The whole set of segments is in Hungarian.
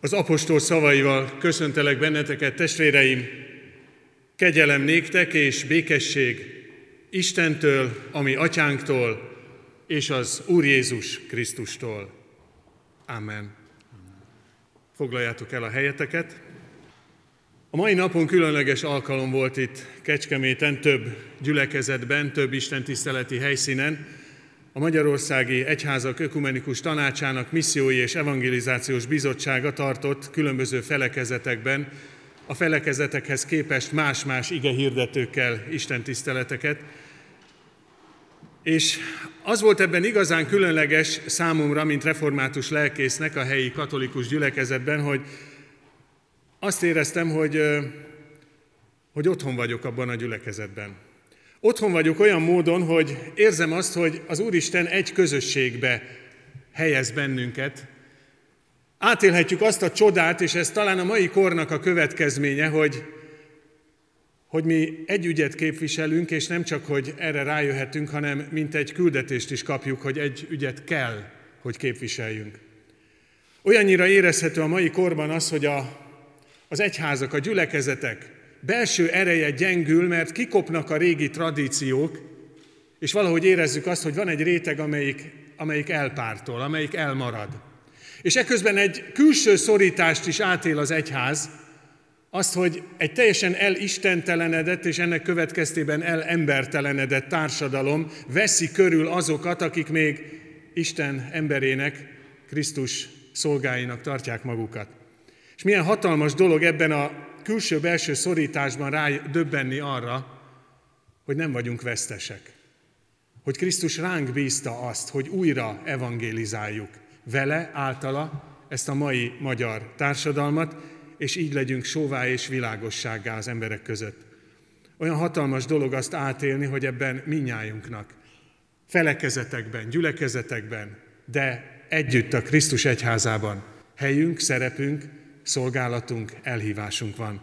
Az apostol szavaival köszöntelek benneteket, testvéreim, kegyelem néktek és békesség Istentől, ami atyánktól, és az Úr Jézus Krisztustól. Amen. Foglaljátok el a helyeteket. A mai napon különleges alkalom volt itt Kecskeméten, több gyülekezetben, több istentiszteleti helyszínen, a Magyarországi Egyházak Ökumenikus Tanácsának Missziói és Evangelizációs Bizottsága tartott különböző felekezetekben a felekezetekhez képest más-más ige hirdetőkkel istentiszteleteket. És az volt ebben igazán különleges számomra, mint református lelkésznek a helyi katolikus gyülekezetben, hogy azt éreztem, hogy, hogy otthon vagyok abban a gyülekezetben. Otthon vagyok olyan módon, hogy érzem azt, hogy az Úristen egy közösségbe helyez bennünket. Átélhetjük azt a csodát, és ez talán a mai kornak a következménye, hogy, hogy mi egy ügyet képviselünk, és nem csak, hogy erre rájöhetünk, hanem mint egy küldetést is kapjuk, hogy egy ügyet kell, hogy képviseljünk. Olyannyira érezhető a mai korban az, hogy a, az egyházak, a gyülekezetek belső ereje gyengül, mert kikopnak a régi tradíciók, és valahogy érezzük azt, hogy van egy réteg, amelyik, amelyik elpártol, amelyik elmarad. És eközben egy külső szorítást is átél az egyház, azt, hogy egy teljesen elistentelenedett és ennek következtében elembertelenedett társadalom veszi körül azokat, akik még Isten emberének, Krisztus szolgáinak tartják magukat. És milyen hatalmas dolog ebben a külső-belső szorításban rá döbbenni arra, hogy nem vagyunk vesztesek. Hogy Krisztus ránk bízta azt, hogy újra evangélizáljuk vele, általa ezt a mai magyar társadalmat, és így legyünk sóvá és világossággá az emberek között. Olyan hatalmas dolog azt átélni, hogy ebben minnyájunknak, felekezetekben, gyülekezetekben, de együtt a Krisztus egyházában helyünk, szerepünk, szolgálatunk, elhívásunk van.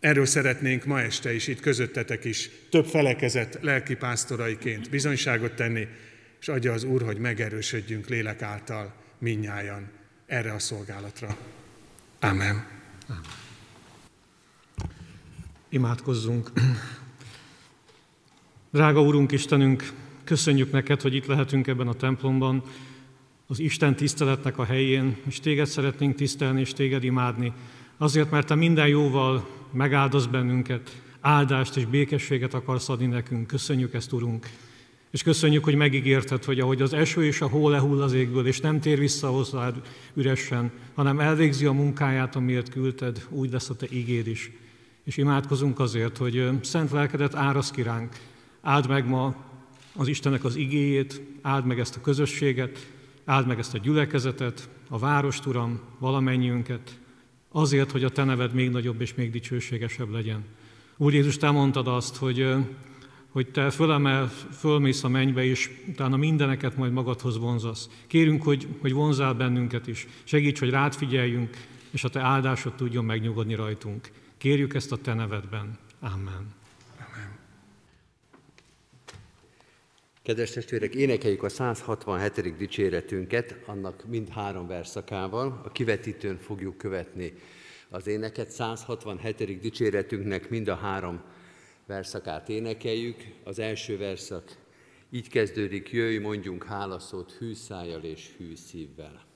Erről szeretnénk ma este is itt közöttetek is több felekezet lelkipásztoraiként bizonyságot tenni, és adja az Úr, hogy megerősödjünk lélek által minnyájan erre a szolgálatra. Amen. Imádkozzunk. Drága Úrunk, Istenünk, köszönjük neked, hogy itt lehetünk ebben a templomban, az Isten tiszteletnek a helyén, és téged szeretnénk tisztelni, és téged imádni. Azért, mert te minden jóval megáldasz bennünket, áldást és békességet akarsz adni nekünk. Köszönjük ezt, Urunk. És köszönjük, hogy megígérted, hogy ahogy az eső és a hó lehull az égből, és nem tér vissza hozzád üresen, hanem elvégzi a munkáját, amiért küldted, úgy lesz a te ígéd is. És imádkozunk azért, hogy szent lelkedet árasz ki ránk. Áld meg ma az Istennek az igéjét, áld meg ezt a közösséget, áld meg ezt a gyülekezetet, a várost, Uram, valamennyiünket, azért, hogy a Te neved még nagyobb és még dicsőségesebb legyen. Úr Jézus, Te mondtad azt, hogy, hogy Te fölemel, fölmész a mennybe, és utána mindeneket majd magadhoz vonzasz. Kérünk, hogy, hogy vonzál bennünket is. Segíts, hogy rád figyeljünk, és a Te áldásod tudjon megnyugodni rajtunk. Kérjük ezt a Te nevedben. Amen. Kedves testvérek, énekeljük a 167. dicséretünket, annak mind három verszakával. A kivetítőn fogjuk követni az éneket. 167. dicséretünknek mind a három verszakát énekeljük. Az első verszak így kezdődik, jöjj, mondjunk hálaszót hű szájjal és hű szívvel.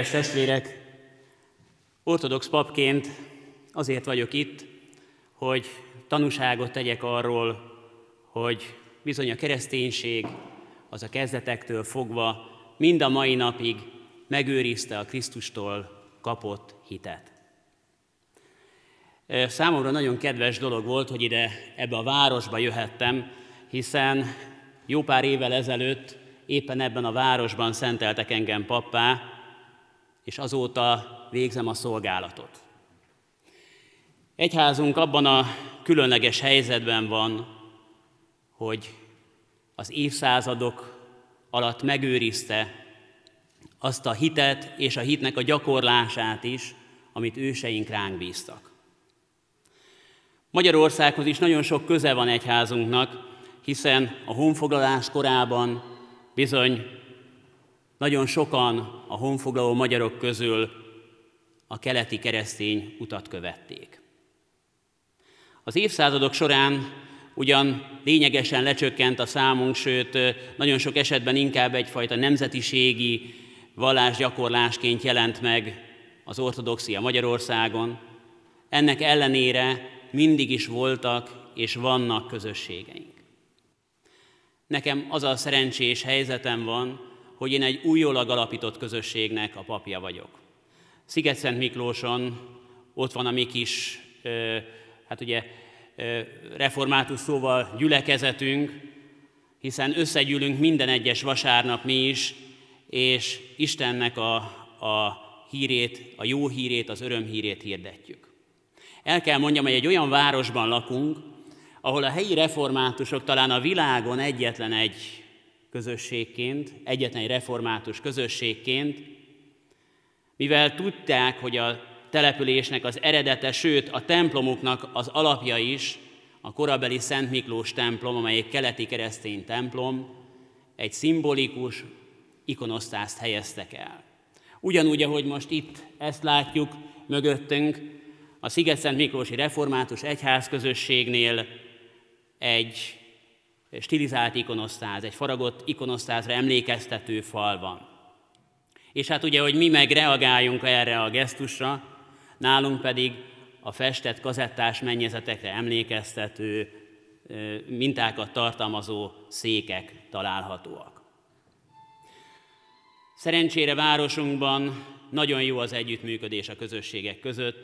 Kedves testvérek, ortodox papként azért vagyok itt, hogy tanúságot tegyek arról, hogy bizony a kereszténység az a kezdetektől fogva mind a mai napig megőrizte a Krisztustól kapott hitet. Számomra nagyon kedves dolog volt, hogy ide ebbe a városba jöhettem, hiszen jó pár évvel ezelőtt éppen ebben a városban szenteltek engem pappá, és azóta végzem a szolgálatot. Egyházunk abban a különleges helyzetben van, hogy az évszázadok alatt megőrizte azt a hitet és a hitnek a gyakorlását is, amit őseink ránk bíztak. Magyarországhoz is nagyon sok köze van egyházunknak, hiszen a honfoglalás korában bizony nagyon sokan a honfoglaló magyarok közül a keleti keresztény utat követték. Az évszázadok során ugyan lényegesen lecsökkent a számunk, sőt, nagyon sok esetben inkább egyfajta nemzetiségi vallásgyakorlásként jelent meg az ortodoxia Magyarországon. Ennek ellenére mindig is voltak és vannak közösségeink. Nekem az a szerencsés helyzetem van, hogy én egy újólag alapított közösségnek a papja vagyok. Sziget-Szent Miklóson ott van a mi kis, hát ugye református szóval gyülekezetünk, hiszen összegyűlünk minden egyes vasárnap mi is, és Istennek a, a hírét, a jó hírét, az örömhírét hirdetjük. El kell mondjam, hogy egy olyan városban lakunk, ahol a helyi reformátusok talán a világon egyetlen egy közösségként, egyetlen egy református közösségként, mivel tudták, hogy a településnek az eredete, sőt a templomuknak az alapja is a korabeli Szent Miklós templom, amely keleti keresztény templom, egy szimbolikus ikonosztászt helyeztek el. Ugyanúgy, ahogy most itt ezt látjuk mögöttünk, a Sziget-Szent Miklósi Református Egyházközösségnél egy stilizált ikonosztáz, egy faragott ikonosztázra emlékeztető fal van. És hát ugye, hogy mi meg reagáljunk erre a gesztusra, nálunk pedig a festett kazettás mennyezetekre emlékeztető, mintákat tartalmazó székek találhatóak. Szerencsére városunkban nagyon jó az együttműködés a közösségek között.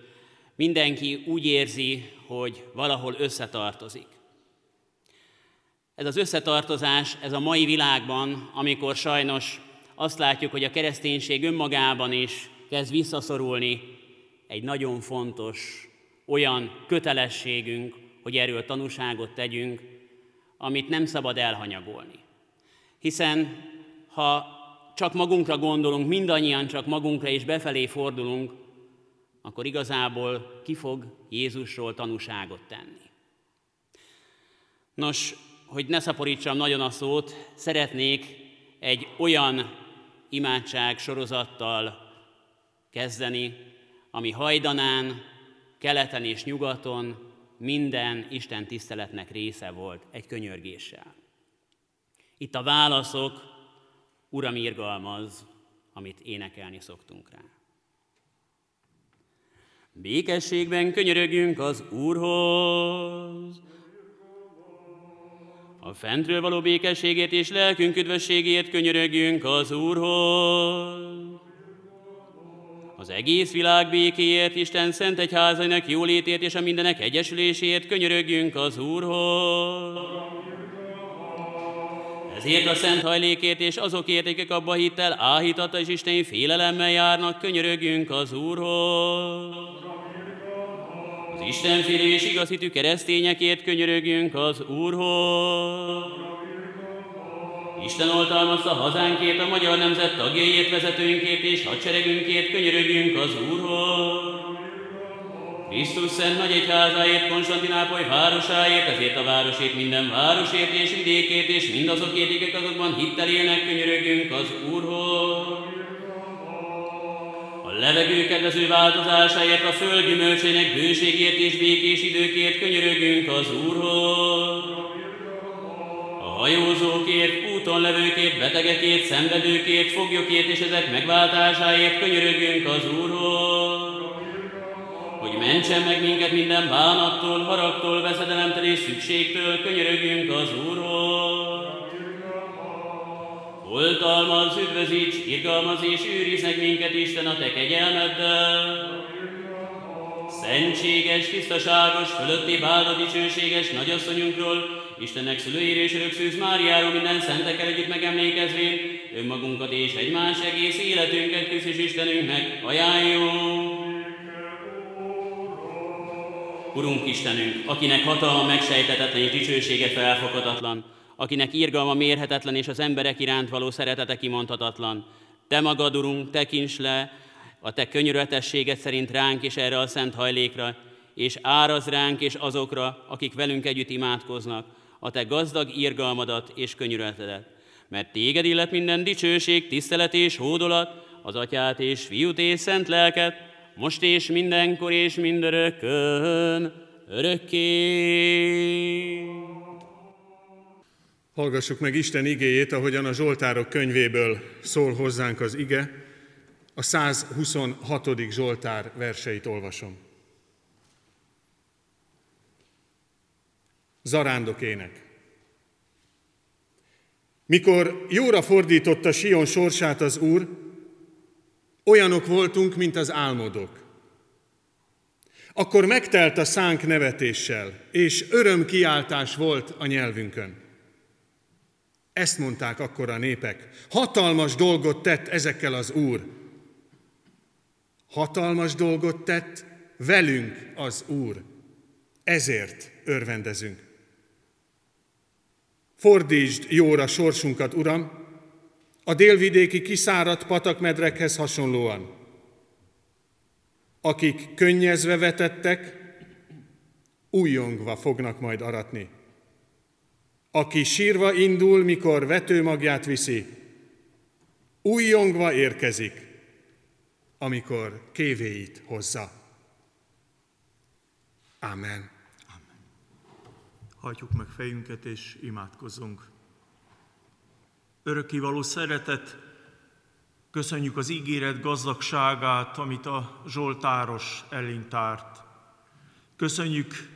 Mindenki úgy érzi, hogy valahol összetartozik. Ez az összetartozás, ez a mai világban, amikor sajnos azt látjuk, hogy a kereszténység önmagában is kezd visszaszorulni, egy nagyon fontos olyan kötelességünk, hogy erről tanúságot tegyünk, amit nem szabad elhanyagolni. Hiszen ha csak magunkra gondolunk, mindannyian csak magunkra és befelé fordulunk, akkor igazából ki fog Jézusról tanúságot tenni. Nos, hogy ne szaporítsam nagyon a szót, szeretnék egy olyan imádság sorozattal kezdeni, ami hajdanán, keleten és nyugaton minden Isten tiszteletnek része volt, egy könyörgéssel. Itt a válaszok, Uram irgalmaz, amit énekelni szoktunk rá. Békességben könyörögjünk az Úrhoz, a fentről való békességét és lelkünk üdvösségét könyörögjünk az Úrhoz. Az egész világ békéért, Isten szent egyházainak jólétért és a mindenek egyesülésért könyörögjünk az Úrhoz. Ezért a szent hajlékért és azokért, akik abba hittel, áhítata és isteni félelemmel járnak, könyörögjünk az Úrhoz. Az Isten félő és igazítő keresztényekért könyörögjünk az Úrhoz. Isten oltalmazza hazánkért, a magyar nemzet tagjaiért, vezetőinkért és hadseregünkért könyörögjünk az Úrhoz. Krisztus szent nagy egyházáért, Konstantinápoly városáért, ezért a városét, minden városért és vidékért, és mindazokért, akik azokban hittel élnek, könyörögjünk az Úrhoz. A levegő kedvező változásáért, a föld gyümölcsének bőségért és békés időkért könyörögjünk az Úrhoz hajózókért, úton levőkért, betegekért, szenvedőkért, foglyokért és ezek megváltásáért könyörögünk az Úrhoz. Hogy mentsen meg minket minden bánattól, haragtól, veszedelemtől és szükségtől, könyörögünk az Úrhoz. Oltalmaz, üdvözíts, irgalmaz és őriz meg minket Isten a Te kegyelmeddel. Szentséges, tisztaságos, fölötti bálda dicsőséges nagyasszonyunkról, Istennek szülőjére és örökszűz Máriáról minden szentekkel együtt megemlékezvén, önmagunkat és egymás egész életünket Krisztus Istenünknek ajánljuk. Urunk Istenünk, akinek hatalma megsejtetetlen és dicsősége felfoghatatlan, akinek irgalma mérhetetlen és az emberek iránt való szeretete kimondhatatlan. Te magad, Urunk, tekints le a Te könyörötességet szerint ránk és erre a szent hajlékra, és áraz ránk és azokra, akik velünk együtt imádkoznak, a Te gazdag irgalmadat és könyörötedet. Mert Téged illet minden dicsőség, tisztelet és hódolat, az Atyát és Fiút és Szent Lelket, most és mindenkor és mindörökkön, örökké. Hallgassuk meg Isten igéjét, ahogyan a Zsoltárok könyvéből szól hozzánk az ige. A 126. Zsoltár verseit olvasom. Zarándok ének. Mikor jóra fordította Sion sorsát az Úr, olyanok voltunk, mint az álmodok. Akkor megtelt a szánk nevetéssel, és örömkiáltás volt a nyelvünkön. Ezt mondták akkor a népek. Hatalmas dolgot tett ezekkel az Úr. Hatalmas dolgot tett velünk az Úr. Ezért örvendezünk. Fordítsd jóra sorsunkat, Uram, a délvidéki kiszáradt patakmedrekhez hasonlóan. Akik könnyezve vetettek, újongva fognak majd aratni. Aki sírva indul, mikor vetőmagját viszi, újongva érkezik, amikor kévéit hozza. Amen. Hajtjuk meg fejünket és imádkozzunk. Örökkivaló szeretet, köszönjük az ígéret gazdagságát, amit a Zsoltáros elintárt. Köszönjük,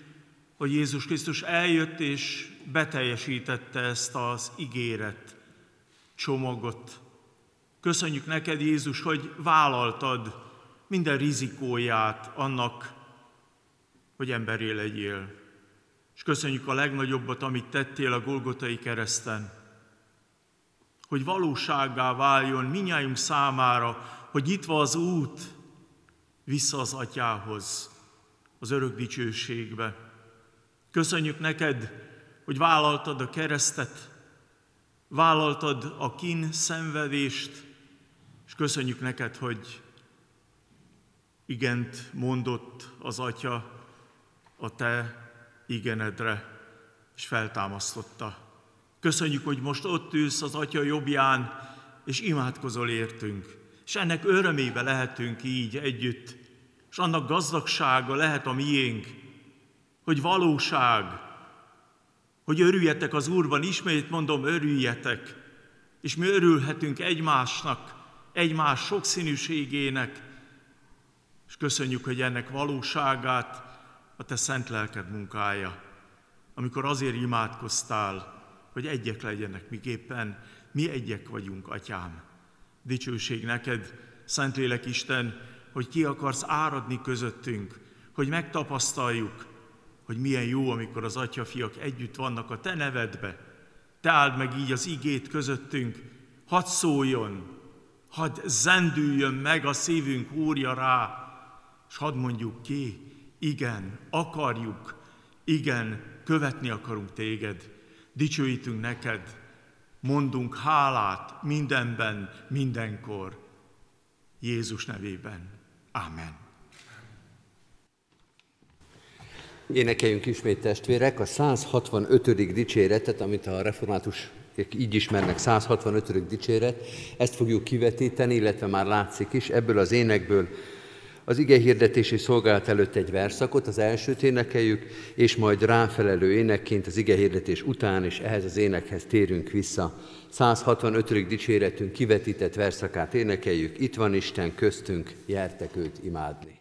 hogy Jézus Krisztus eljött és beteljesítette ezt az ígéret csomagot. Köszönjük neked, Jézus, hogy vállaltad minden rizikóját annak, hogy emberé legyél. És köszönjük a legnagyobbat, amit tettél a Golgotai kereszten, hogy valósággá váljon minnyájunk számára, hogy itt van az út vissza az Atyához, az örök dicsőségbe. Köszönjük neked, hogy vállaltad a keresztet, vállaltad a kín szenvedést, és köszönjük neked, hogy igent mondott az Atya a te igenedre, és feltámasztotta. Köszönjük, hogy most ott ülsz az Atya jobbján, és imádkozol értünk. És ennek örömébe lehetünk így együtt, és annak gazdagsága lehet a miénk, hogy valóság, hogy örüljetek az Úrban, ismét mondom, örüljetek, és mi örülhetünk egymásnak, egymás sokszínűségének, és köszönjük, hogy ennek valóságát a te szent lelked munkája, amikor azért imádkoztál, hogy egyek legyenek, miképpen. Mi egyek vagyunk, atyám. Dicsőség neked, Szentlélek Isten, hogy ki akarsz áradni közöttünk, hogy megtapasztaljuk, hogy milyen jó, amikor az atyafiak együtt vannak a te nevedbe. Te áld meg így az igét közöttünk, hadd szóljon, hadd zendüljön meg a szívünk úrja rá, és hadd mondjuk ki, igen, akarjuk, igen, követni akarunk téged, dicsőítünk neked, mondunk hálát mindenben, mindenkor, Jézus nevében. Amen. Énekeljünk ismét testvérek a 165. dicséretet, amit a református így ismernek, 165. dicséret, ezt fogjuk kivetíteni, illetve már látszik is, ebből az énekből Az ige hirdetési szolgálat előtt egy verszakot, az elsőt énekeljük, és majd ráfelelő énekként az ige hirdetés után, és ehhez az énekhez térünk vissza. 165. dicséretünk kivetített verszakát énekeljük. Itt van Isten köztünk, jertek őt imádni.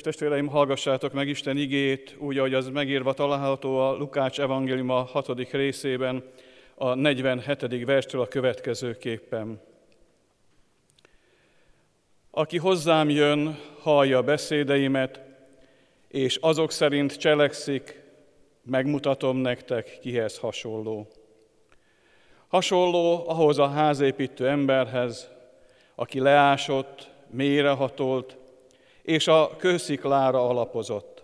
Kedves testvéreim, hallgassátok meg Isten igét, úgy, ahogy az megírva található a Lukács evangéliuma 6. részében, a 47. verstől a következőképpen. Aki hozzám jön, hallja beszédeimet, és azok szerint cselekszik, megmutatom nektek, kihez hasonló. Hasonló ahhoz a házépítő emberhez, aki leásott, mélyrehatolt, és a kősziklára alapozott.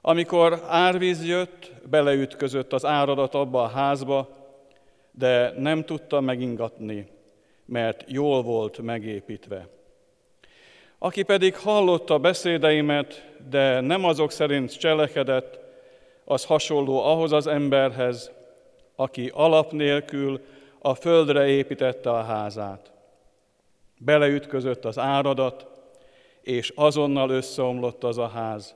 Amikor árvíz jött, beleütközött az áradat abba a házba, de nem tudta megingatni, mert jól volt megépítve. Aki pedig hallotta beszédeimet, de nem azok szerint cselekedett, az hasonló ahhoz az emberhez, aki alap nélkül a földre építette a házát. Beleütközött az áradat, és azonnal összeomlott az a ház,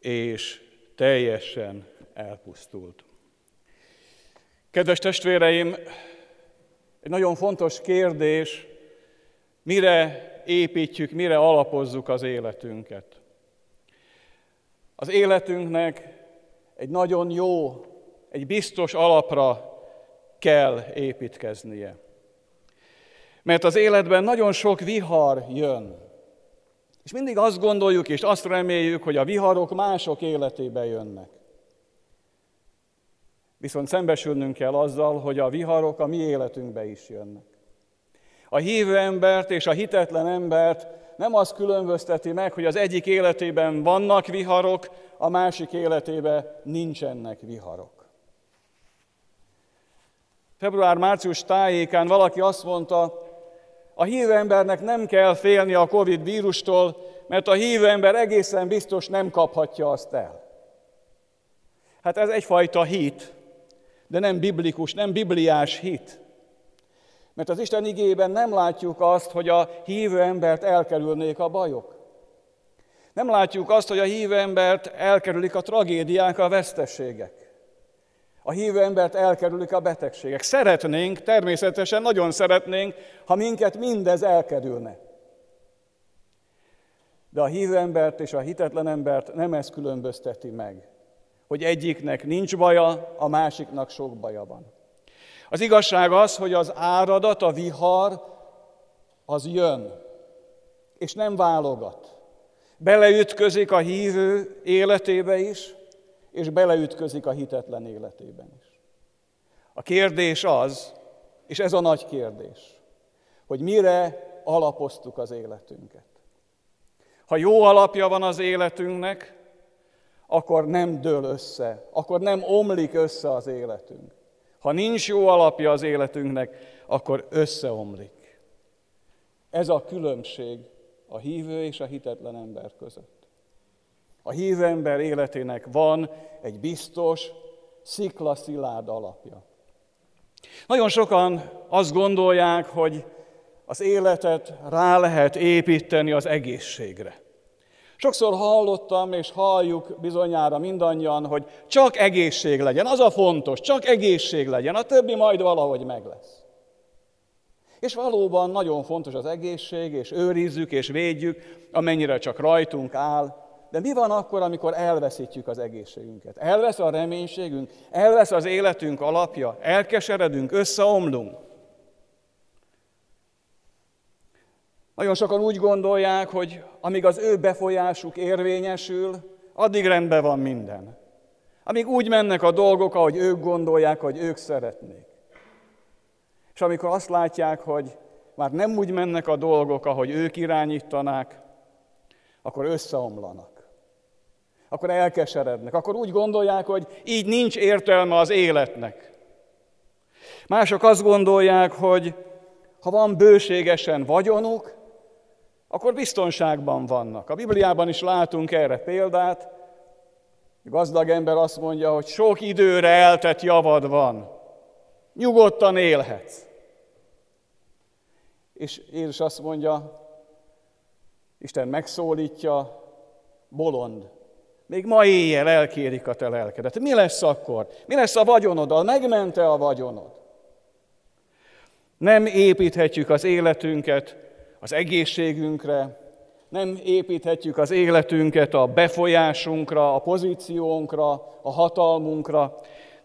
és teljesen elpusztult. Kedves testvéreim, egy nagyon fontos kérdés, mire építjük, mire alapozzuk az életünket. Az életünknek egy nagyon jó, egy biztos alapra kell építkeznie. Mert az életben nagyon sok vihar jön. És mindig azt gondoljuk és azt reméljük, hogy a viharok mások életébe jönnek. Viszont szembesülnünk kell azzal, hogy a viharok a mi életünkbe is jönnek. A hívő embert és a hitetlen embert nem az különbözteti meg, hogy az egyik életében vannak viharok, a másik életében nincsenek viharok. Február-március tájékán valaki azt mondta, a hívő embernek nem kell félni a Covid vírustól, mert a hívő ember egészen biztos nem kaphatja azt el. Hát ez egyfajta hit, de nem biblikus, nem bibliás hit. Mert az Isten igében nem látjuk azt, hogy a hívő embert elkerülnék a bajok. Nem látjuk azt, hogy a hívő embert elkerülik a tragédiák, a veszteségek. A hívő embert elkerülik a betegségek. Szeretnénk, természetesen nagyon szeretnénk, ha minket mindez elkerülne. De a hívő embert és a hitetlen embert nem ez különbözteti meg, hogy egyiknek nincs baja, a másiknak sok baja van. Az igazság az, hogy az áradat, a vihar, az jön, és nem válogat. Beleütközik a hívő életébe is, és beleütközik a hitetlen életében is. A kérdés az, és ez a nagy kérdés, hogy mire alapoztuk az életünket. Ha jó alapja van az életünknek, akkor nem dől össze, akkor nem omlik össze az életünk. Ha nincs jó alapja az életünknek, akkor összeomlik. Ez a különbség a hívő és a hitetlen ember között. A hívő ember életének van egy biztos, sziklaszilárd alapja. Nagyon sokan azt gondolják, hogy az életet rá lehet építeni az egészségre. Sokszor hallottam, és halljuk bizonyára mindannyian, hogy csak egészség legyen, az a fontos, csak egészség legyen, a többi majd valahogy meg lesz. És valóban nagyon fontos az egészség, és őrizzük és védjük, amennyire csak rajtunk áll. De mi van akkor, amikor elveszítjük az egészségünket? Elvesz a reménységünk, elvesz az életünk alapja, elkeseredünk, összeomlunk. Nagyon sokan úgy gondolják, hogy amíg az ő befolyásuk érvényesül, addig rendben van minden. Amíg úgy mennek a dolgok, ahogy ők gondolják, hogy ők szeretnék. És amikor azt látják, hogy már nem úgy mennek a dolgok, ahogy ők irányítanák, akkor összeomlanak. Akkor elkeserednek. Akkor úgy gondolják, hogy így nincs értelme az életnek. Mások azt gondolják, hogy ha van bőségesen vagyonuk, akkor biztonságban vannak. A Bibliában is látunk erre példát. A gazdag ember azt mondja, hogy sok időre eltett javad van. Nyugodtan élhetsz. És Jézus azt mondja, Isten megszólítja, bolond. Még ma éjjel elkérik a te lelkedet. Mi lesz akkor? Mi lesz a vagyonoddal? Megmente a vagyonod? Nem építhetjük az életünket az egészségünkre, nem építhetjük az életünket a befolyásunkra, a pozíciónkra, a hatalmunkra,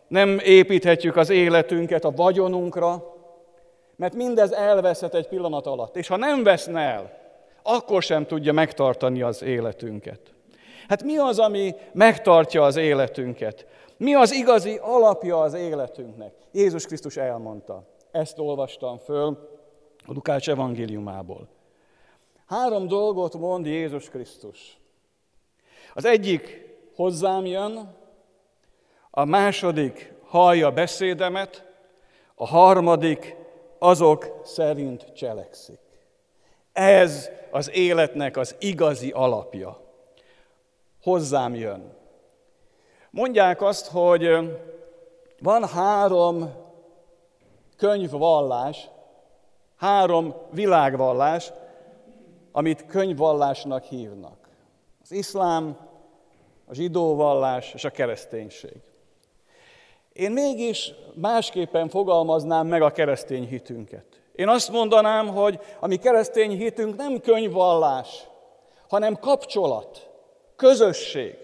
nem építhetjük az életünket a vagyonunkra, mert mindez elveszhet egy pillanat alatt. És ha nem veszne el, akkor sem tudja megtartani az életünket. Hát mi az, ami megtartja az életünket? Mi az igazi alapja az életünknek? Jézus Krisztus elmondta. Ezt olvastam föl a Lukács evangéliumából. Három dolgot mond Jézus Krisztus. Az egyik hozzám jön, a második hallja beszédemet, a harmadik azok szerint cselekszik. Ez az életnek az igazi alapja. Hozzám jön. Mondják azt, hogy van három könyvvallás, három világvallás, amit könyvvallásnak hívnak. Az iszlám, a zsidó vallás és a kereszténység. Én mégis másképpen fogalmaznám meg a keresztény hitünket. Én azt mondanám, hogy a mi keresztény hitünk nem könyvvallás, hanem kapcsolat, közösség.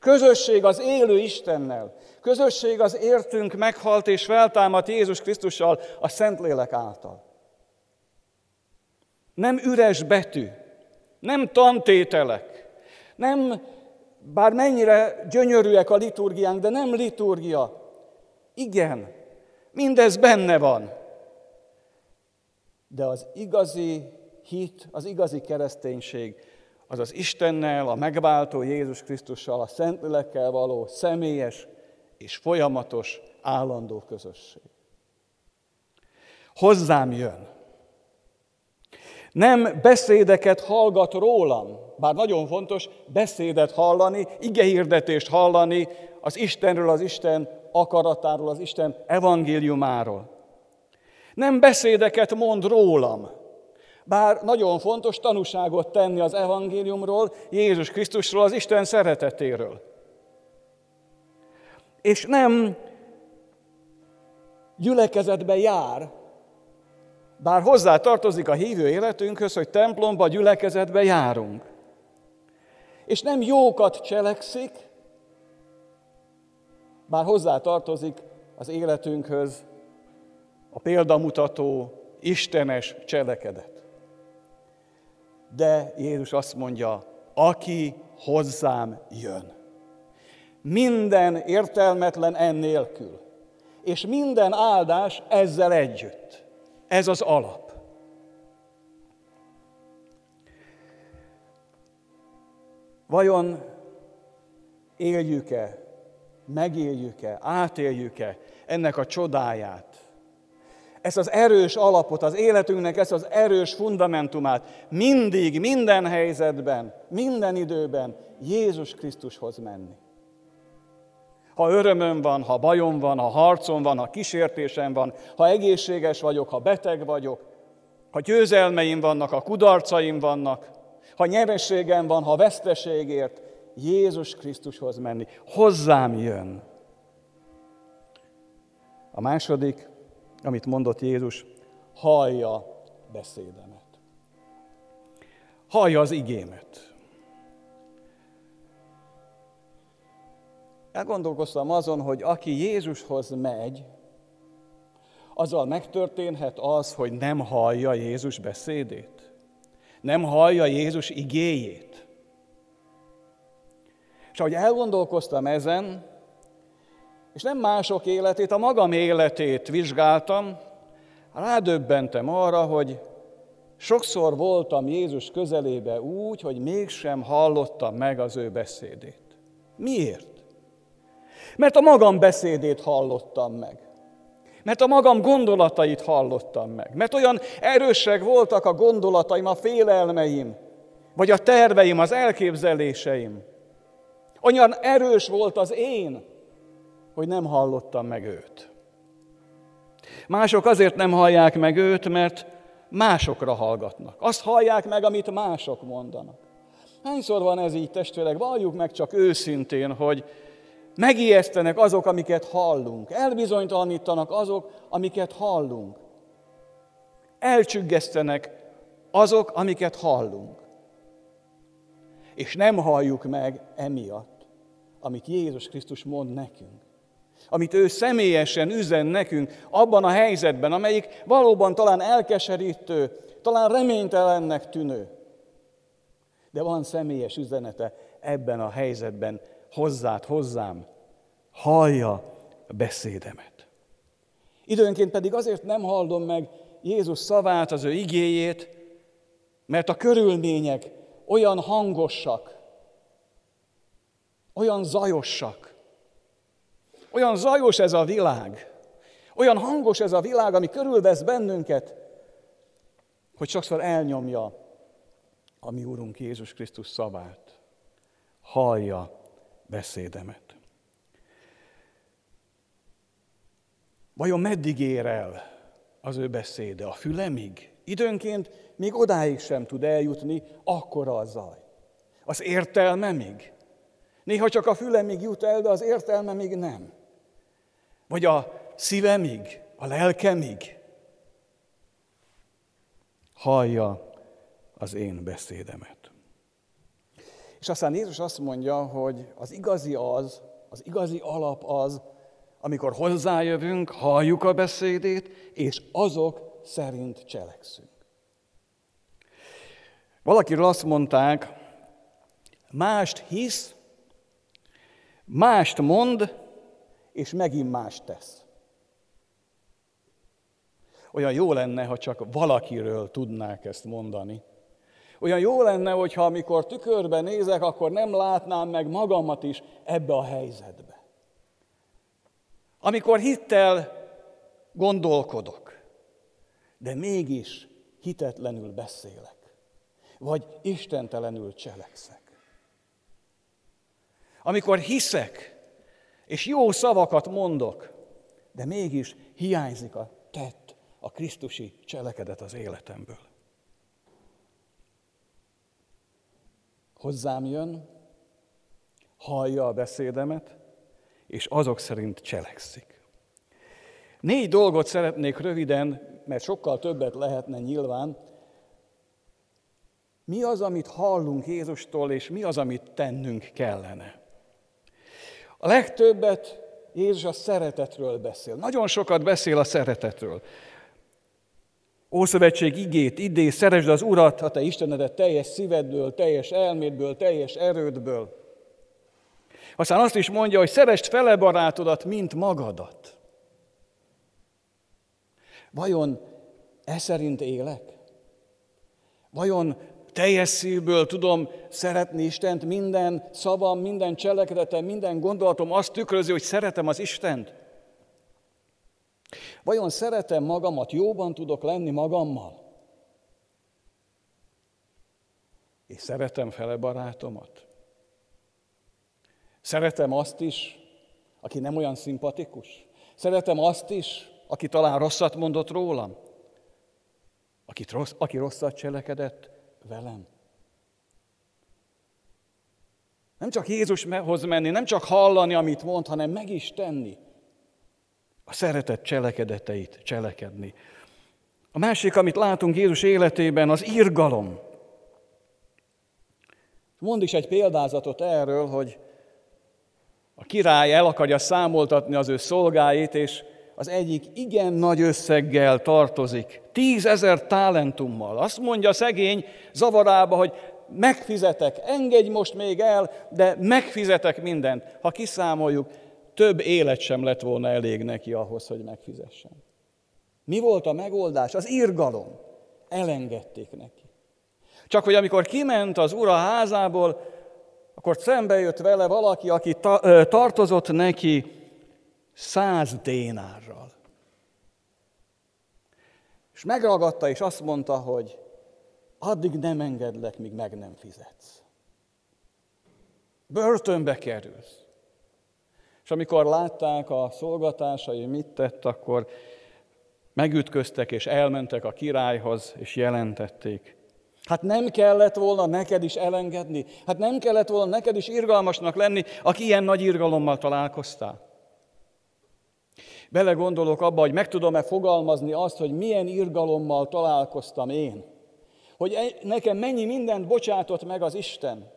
Közösség az élő Istennel, közösség az értünk meghalt és feltámadt Jézus Krisztussal a Szentlélek által. Nem üres betű, nem tantételek, nem, bár mennyire gyönyörűek a liturgiánk, de nem liturgia. Igen, mindez benne van. De az igazi hit, az igazi kereszténység, az az Istennel, a megváltó Jézus Krisztussal, a Szentlélekkel való személyes és folyamatos, állandó közösség. Hozzám jön. Nem beszédeket hallgat rólam, bár nagyon fontos beszédet hallani, igehirdetést hallani az Istenről, az Isten akaratáról, az Isten evangéliumáról. Nem beszédeket mond rólam, bár nagyon fontos tanúságot tenni az evangéliumról, Jézus Krisztusról, az Isten szeretetéről. És nem gyülekezetbe jár, bár hozzá tartozik a hívő életünkhöz, hogy templomba, gyülekezetbe járunk. És nem jókat cselekszik, bár hozzá tartozik az életünkhöz a példamutató, istenes cselekedet. De Jézus azt mondja, aki hozzám jön. Minden értelmetlen ennélkül, és minden áldás ezzel együtt. Ez az alap. Vajon éljük-e, megéljük-e, átéljük-e ennek a csodáját? Ezt az erős alapot, az életünknek ezt az erős fundamentumát mindig, minden helyzetben, minden időben Jézus Krisztushoz menni. Ha örömöm van, ha bajom van, ha harcom van, ha kísértésem van, ha egészséges vagyok, ha beteg vagyok, ha győzelmeim vannak, ha kudarcaim vannak, ha nyerességem van, ha veszteségért, Jézus Krisztushoz menni. Hozzám jön. A második, amit mondott Jézus, hallja beszédemet. Hallja az igémet. Elgondolkoztam azon, hogy aki Jézushoz megy, azzal megtörténhet az, hogy nem hallja Jézus beszédét. Nem hallja Jézus igéjét. És ahogy elgondolkoztam ezen, és nem mások életét, a magam életét vizsgáltam, rádöbbentem arra, hogy sokszor voltam Jézus közelébe úgy, hogy mégsem hallottam meg az ő beszédét. Miért? Mert a magam beszédét hallottam meg. Mert a magam gondolatait hallottam meg. Mert olyan erősek voltak a gondolataim, a félelmeim, vagy a terveim, az elképzeléseim. Olyan erős volt az én, hogy nem hallottam meg őt. Mások azért nem hallják meg őt, mert másokra hallgatnak. Azt hallják meg, amit mások mondanak. Hányszor van ez így, testvérek? Valljuk meg csak őszintén, hogy Megijesztenek azok, amiket hallunk. Elbizonytalanítanak azok, amiket hallunk. Elcsüggesztenek azok, amiket hallunk. És nem halljuk meg emiatt, amit Jézus Krisztus mond nekünk. Amit ő személyesen üzen nekünk abban a helyzetben, amelyik valóban talán elkeserítő, talán reménytelennek tűnő. De van személyes üzenete ebben a helyzetben hozzád, hozzám, hallja a beszédemet. Időnként pedig azért nem hallom meg Jézus szavát, az ő igéjét, mert a körülmények olyan hangosak, olyan zajosak, olyan zajos ez a világ, olyan hangos ez a világ, ami körülvesz bennünket, hogy sokszor elnyomja a mi Úrunk Jézus Krisztus szavát. Hallja beszédemet. Vajon meddig ér el az ő beszéde? A fülemig? Időnként még odáig sem tud eljutni, akkora a zaj. Az értelmemig? Néha csak a fülemig jut el, de az értelme még nem. Vagy a szívemig, a lelkemig? Hallja az én beszédemet. És aztán Jézus azt mondja, hogy az igazi az, az igazi alap az, amikor hozzájövünk, halljuk a beszédét, és azok szerint cselekszünk. Valakiről azt mondták, mást hisz, mást mond, és megint mást tesz. Olyan jó lenne, ha csak valakiről tudnák ezt mondani, olyan jó lenne, hogyha amikor tükörbe nézek, akkor nem látnám meg magamat is ebbe a helyzetbe. Amikor hittel gondolkodok, de mégis hitetlenül beszélek, vagy istentelenül cselekszek. Amikor hiszek, és jó szavakat mondok, de mégis hiányzik a tett, a Krisztusi cselekedet az életemből. hozzám jön, hallja a beszédemet, és azok szerint cselekszik. Négy dolgot szeretnék röviden, mert sokkal többet lehetne nyilván. Mi az, amit hallunk Jézustól, és mi az, amit tennünk kellene? A legtöbbet Jézus a szeretetről beszél. Nagyon sokat beszél a szeretetről. Ószövetség igét, idéz, szeresd az Urat, a te Istenedet teljes szívedből, teljes elmédből, teljes erődből. Aztán azt is mondja, hogy szerest fele barátodat, mint magadat. Vajon e szerint élek? Vajon teljes szívből tudom szeretni Istent, minden szavam, minden cselekedetem, minden gondolatom azt tükrözi, hogy szeretem az Istent? Vajon szeretem magamat, jóban tudok lenni magammal? És szeretem fele barátomat? Szeretem azt is, aki nem olyan szimpatikus? Szeretem azt is, aki talán rosszat mondott rólam? Akit rossz, aki rosszat cselekedett velem? Nem csak Jézushoz menni, nem csak hallani, amit mond, hanem meg is tenni a szeretet cselekedeteit cselekedni. A másik, amit látunk Jézus életében, az irgalom. Mond is egy példázatot erről, hogy a király el akarja számoltatni az ő szolgáit, és az egyik igen nagy összeggel tartozik, tízezer talentummal. Azt mondja a szegény zavarába, hogy megfizetek, engedj most még el, de megfizetek mindent. Ha kiszámoljuk, több élet sem lett volna elég neki ahhoz, hogy megfizessen. Mi volt a megoldás? Az irgalom. Elengedték neki. Csak hogy amikor kiment az ura házából, akkor szembe jött vele valaki, aki ta- tartozott neki száz dénárral. És megragadta, és azt mondta, hogy addig nem engedlek, míg meg nem fizetsz. Börtönbe kerülsz. És amikor látták a szolgatásai, mit tett, akkor megütköztek és elmentek a királyhoz, és jelentették. Hát nem kellett volna neked is elengedni? Hát nem kellett volna neked is irgalmasnak lenni, aki ilyen nagy irgalommal találkoztál? Belegondolok abba, hogy meg tudom-e fogalmazni azt, hogy milyen irgalommal találkoztam én. Hogy e- nekem mennyi mindent bocsátott meg az Isten.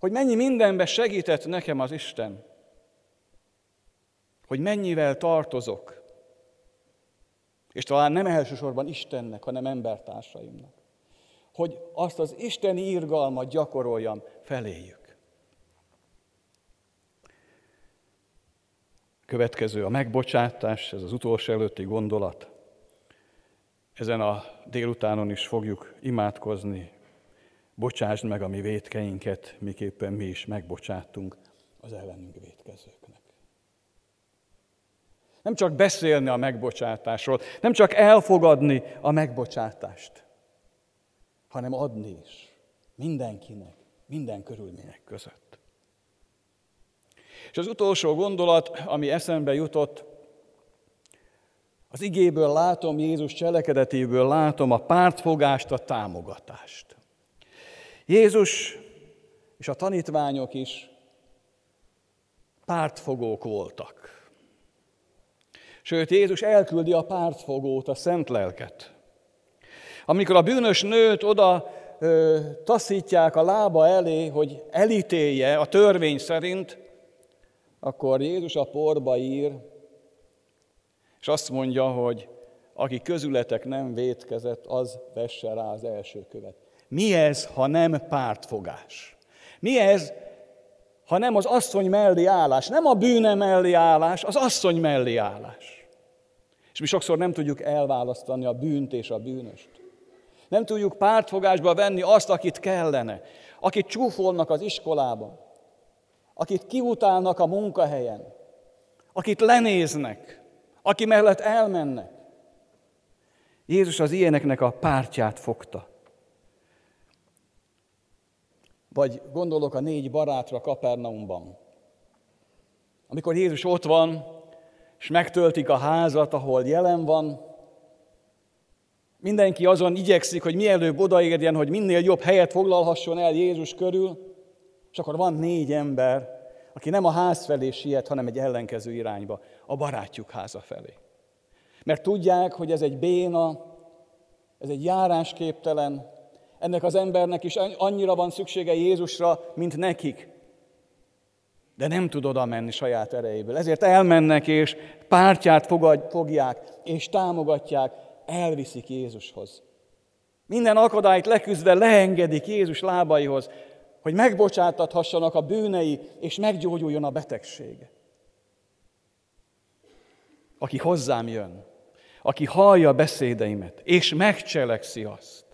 Hogy mennyi mindenbe segített nekem az Isten hogy mennyivel tartozok. És talán nem elsősorban Istennek, hanem embertársaimnak. Hogy azt az isteni irgalmat gyakoroljam feléjük. Következő a megbocsátás, ez az utolsó előtti gondolat. Ezen a délutánon is fogjuk imádkozni. Bocsásd meg a mi vétkeinket, miképpen mi is megbocsátunk az ellenünk vétkezőknek. Nem csak beszélni a megbocsátásról, nem csak elfogadni a megbocsátást, hanem adni is mindenkinek, minden körülmények között. És az utolsó gondolat, ami eszembe jutott, az igéből látom, Jézus cselekedetéből látom a pártfogást, a támogatást. Jézus és a tanítványok is pártfogók voltak. Sőt, Jézus elküldi a pártfogót, a szent lelket. Amikor a bűnös nőt oda ö, taszítják a lába elé, hogy elítélje a törvény szerint, akkor Jézus a porba ír, és azt mondja, hogy aki közületek nem vétkezett, az vesse rá az első követ. Mi ez, ha nem pártfogás? Mi ez, ha nem az asszony mellé állás, nem a bűne mellé állás, az asszony mellé állás. És mi sokszor nem tudjuk elválasztani a bűnt és a bűnöst. Nem tudjuk pártfogásba venni azt, akit kellene, akit csúfolnak az iskolában, akit kiutálnak a munkahelyen, akit lenéznek, aki mellett elmennek. Jézus az ilyeneknek a pártját fogta. Vagy gondolok a négy barátra Kapernaumban. Amikor Jézus ott van, és megtöltik a házat, ahol jelen van, mindenki azon igyekszik, hogy mielőbb odaérjen, hogy minél jobb helyet foglalhasson el Jézus körül, és akkor van négy ember, aki nem a ház felé siet, hanem egy ellenkező irányba, a barátjuk háza felé. Mert tudják, hogy ez egy béna, ez egy járásképtelen, ennek az embernek is annyira van szüksége Jézusra, mint nekik. De nem tud oda menni saját erejéből. Ezért elmennek és pártját fogják, és támogatják, elviszik Jézushoz. Minden akadályt leküzdve leengedik Jézus lábaihoz, hogy megbocsátathassanak a bűnei, és meggyógyuljon a betegsége. Aki hozzám jön, aki hallja a beszédeimet, és megcselekszi azt.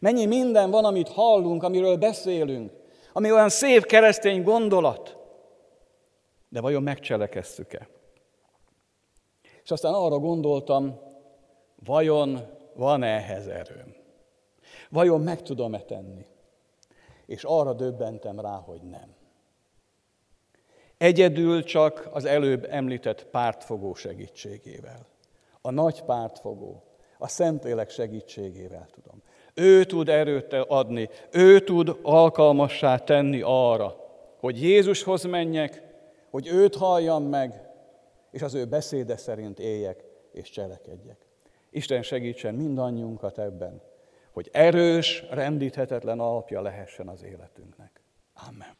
Mennyi minden van, amit hallunk, amiről beszélünk, ami olyan szép keresztény gondolat, de vajon megcselekeztük-e? És aztán arra gondoltam, vajon van -e ehhez erőm? Vajon meg tudom-e tenni? És arra döbbentem rá, hogy nem. Egyedül csak az előbb említett pártfogó segítségével. A nagy pártfogó, a Szentlélek segítségével tudom. Ő tud erőt adni, ő tud alkalmassá tenni arra, hogy Jézushoz menjek, hogy őt halljam meg, és az ő beszéde szerint éljek és cselekedjek. Isten segítsen mindannyiunkat ebben, hogy erős, rendíthetetlen alapja lehessen az életünknek. Amen.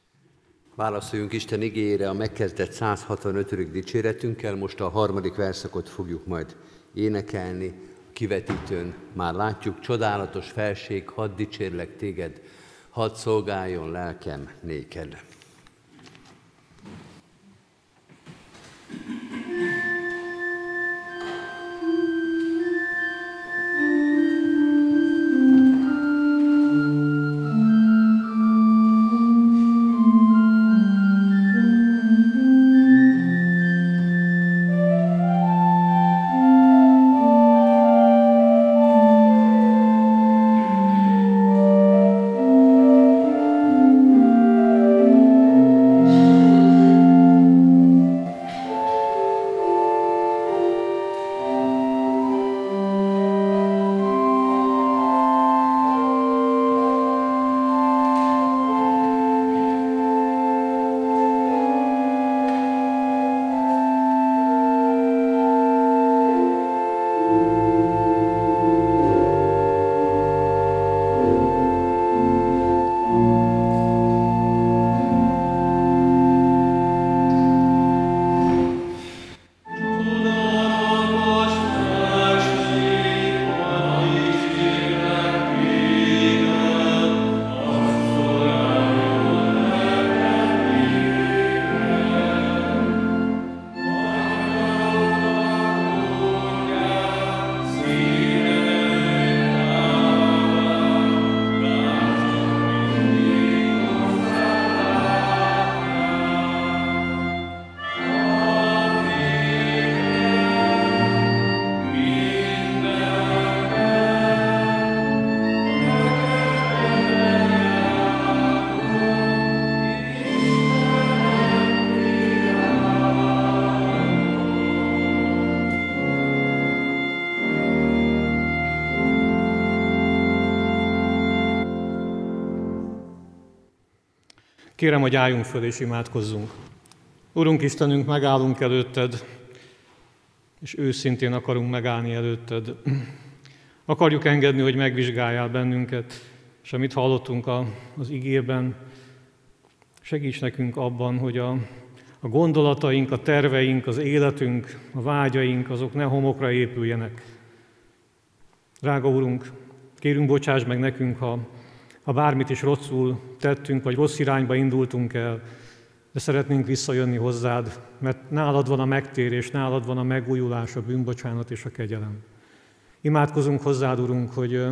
Válaszoljunk Isten igényére a megkezdett 165. dicséretünkkel, most a harmadik verszakot fogjuk majd énekelni. Kivetítőn már látjuk, csodálatos felség, hadd dicsérlek téged, hadd szolgáljon lelkem néked. Kérem, hogy álljunk föl és imádkozzunk. Urunk Istenünk, megállunk előtted, és őszintén akarunk megállni előtted. Akarjuk engedni, hogy megvizsgáljál bennünket, és amit hallottunk a, az igében, segíts nekünk abban, hogy a, a gondolataink, a terveink, az életünk, a vágyaink, azok ne homokra épüljenek. Drága Urunk, kérünk, bocsáss meg nekünk, ha ha bármit is rosszul tettünk, vagy rossz irányba indultunk el, de szeretnénk visszajönni hozzád, mert nálad van a megtérés, nálad van a megújulás, a bűnbocsánat és a kegyelem. Imádkozunk hozzád, Urunk, hogy,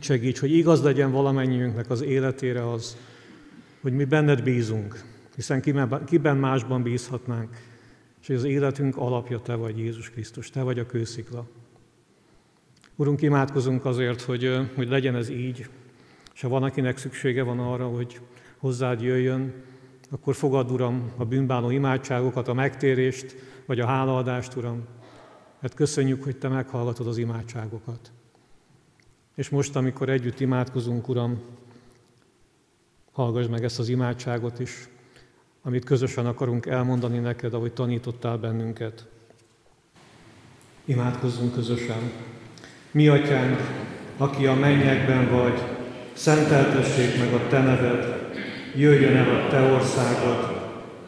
segíts, hogy igaz legyen valamennyiünknek az életére az, hogy mi benned bízunk, hiszen kiben másban bízhatnánk, és az életünk alapja Te vagy, Jézus Krisztus, Te vagy a kőszikla. Urunk, imádkozunk azért, hogy, hogy legyen ez így, és ha van, akinek szüksége van arra, hogy hozzád jöjjön, akkor fogad, Uram, a bűnbánó imádságokat, a megtérést, vagy a hálaadást, Uram. Mert köszönjük, hogy Te meghallgatod az imádságokat. És most, amikor együtt imádkozunk, Uram, hallgass meg ezt az imádságot is, amit közösen akarunk elmondani neked, ahogy tanítottál bennünket. Imádkozzunk közösen. Mi, Atyánk, aki a mennyekben vagy, szenteltessék meg a Te neved, jöjjön el a Te országod,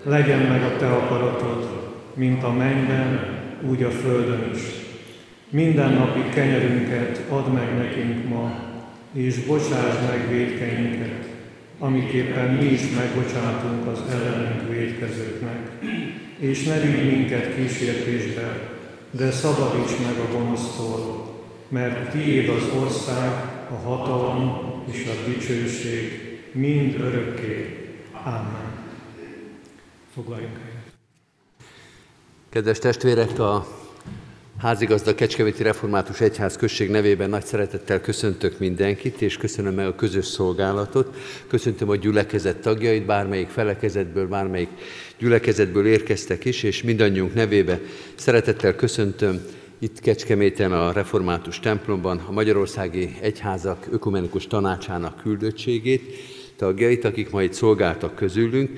legyen meg a Te akaratod, mint a mennyben, úgy a földön is. Minden napi kenyerünket add meg nekünk ma, és bocsásd meg védkeinket, amiképpen mi is megbocsátunk az ellenünk védkezőknek. És ne vigy minket kísértésbe, de szabadíts meg a gonosztól, mert tiéd az ország, a hatalom és a dicsőség mind örökké. Amen. Foglaljunk. Kedves testvérek, a házigazda Kecskeméti Református Egyház község nevében nagy szeretettel köszöntök mindenkit, és köszönöm meg a közös szolgálatot. Köszöntöm a gyülekezet tagjait, bármelyik felekezetből, bármelyik gyülekezetből érkeztek is, és mindannyiunk nevébe szeretettel köszöntöm itt Kecskeméten a Református templomban a Magyarországi Egyházak Ökumenikus Tanácsának küldöttségét, tagjait, akik ma itt szolgáltak közülünk.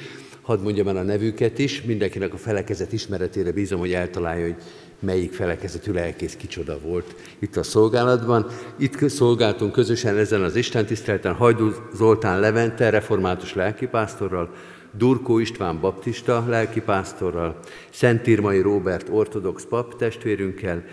Hadd mondjam el a nevüket is, mindenkinek a felekezet ismeretére bízom, hogy eltalálja, hogy melyik felekezetű lelkész kicsoda volt itt a szolgálatban. Itt szolgáltunk közösen ezen az Isten tisztelten Hajdú Zoltán Levente, református lelkipásztorral, Durkó István baptista lelkipásztorral, Szentírmai Róbert ortodox pap testvérünkkel,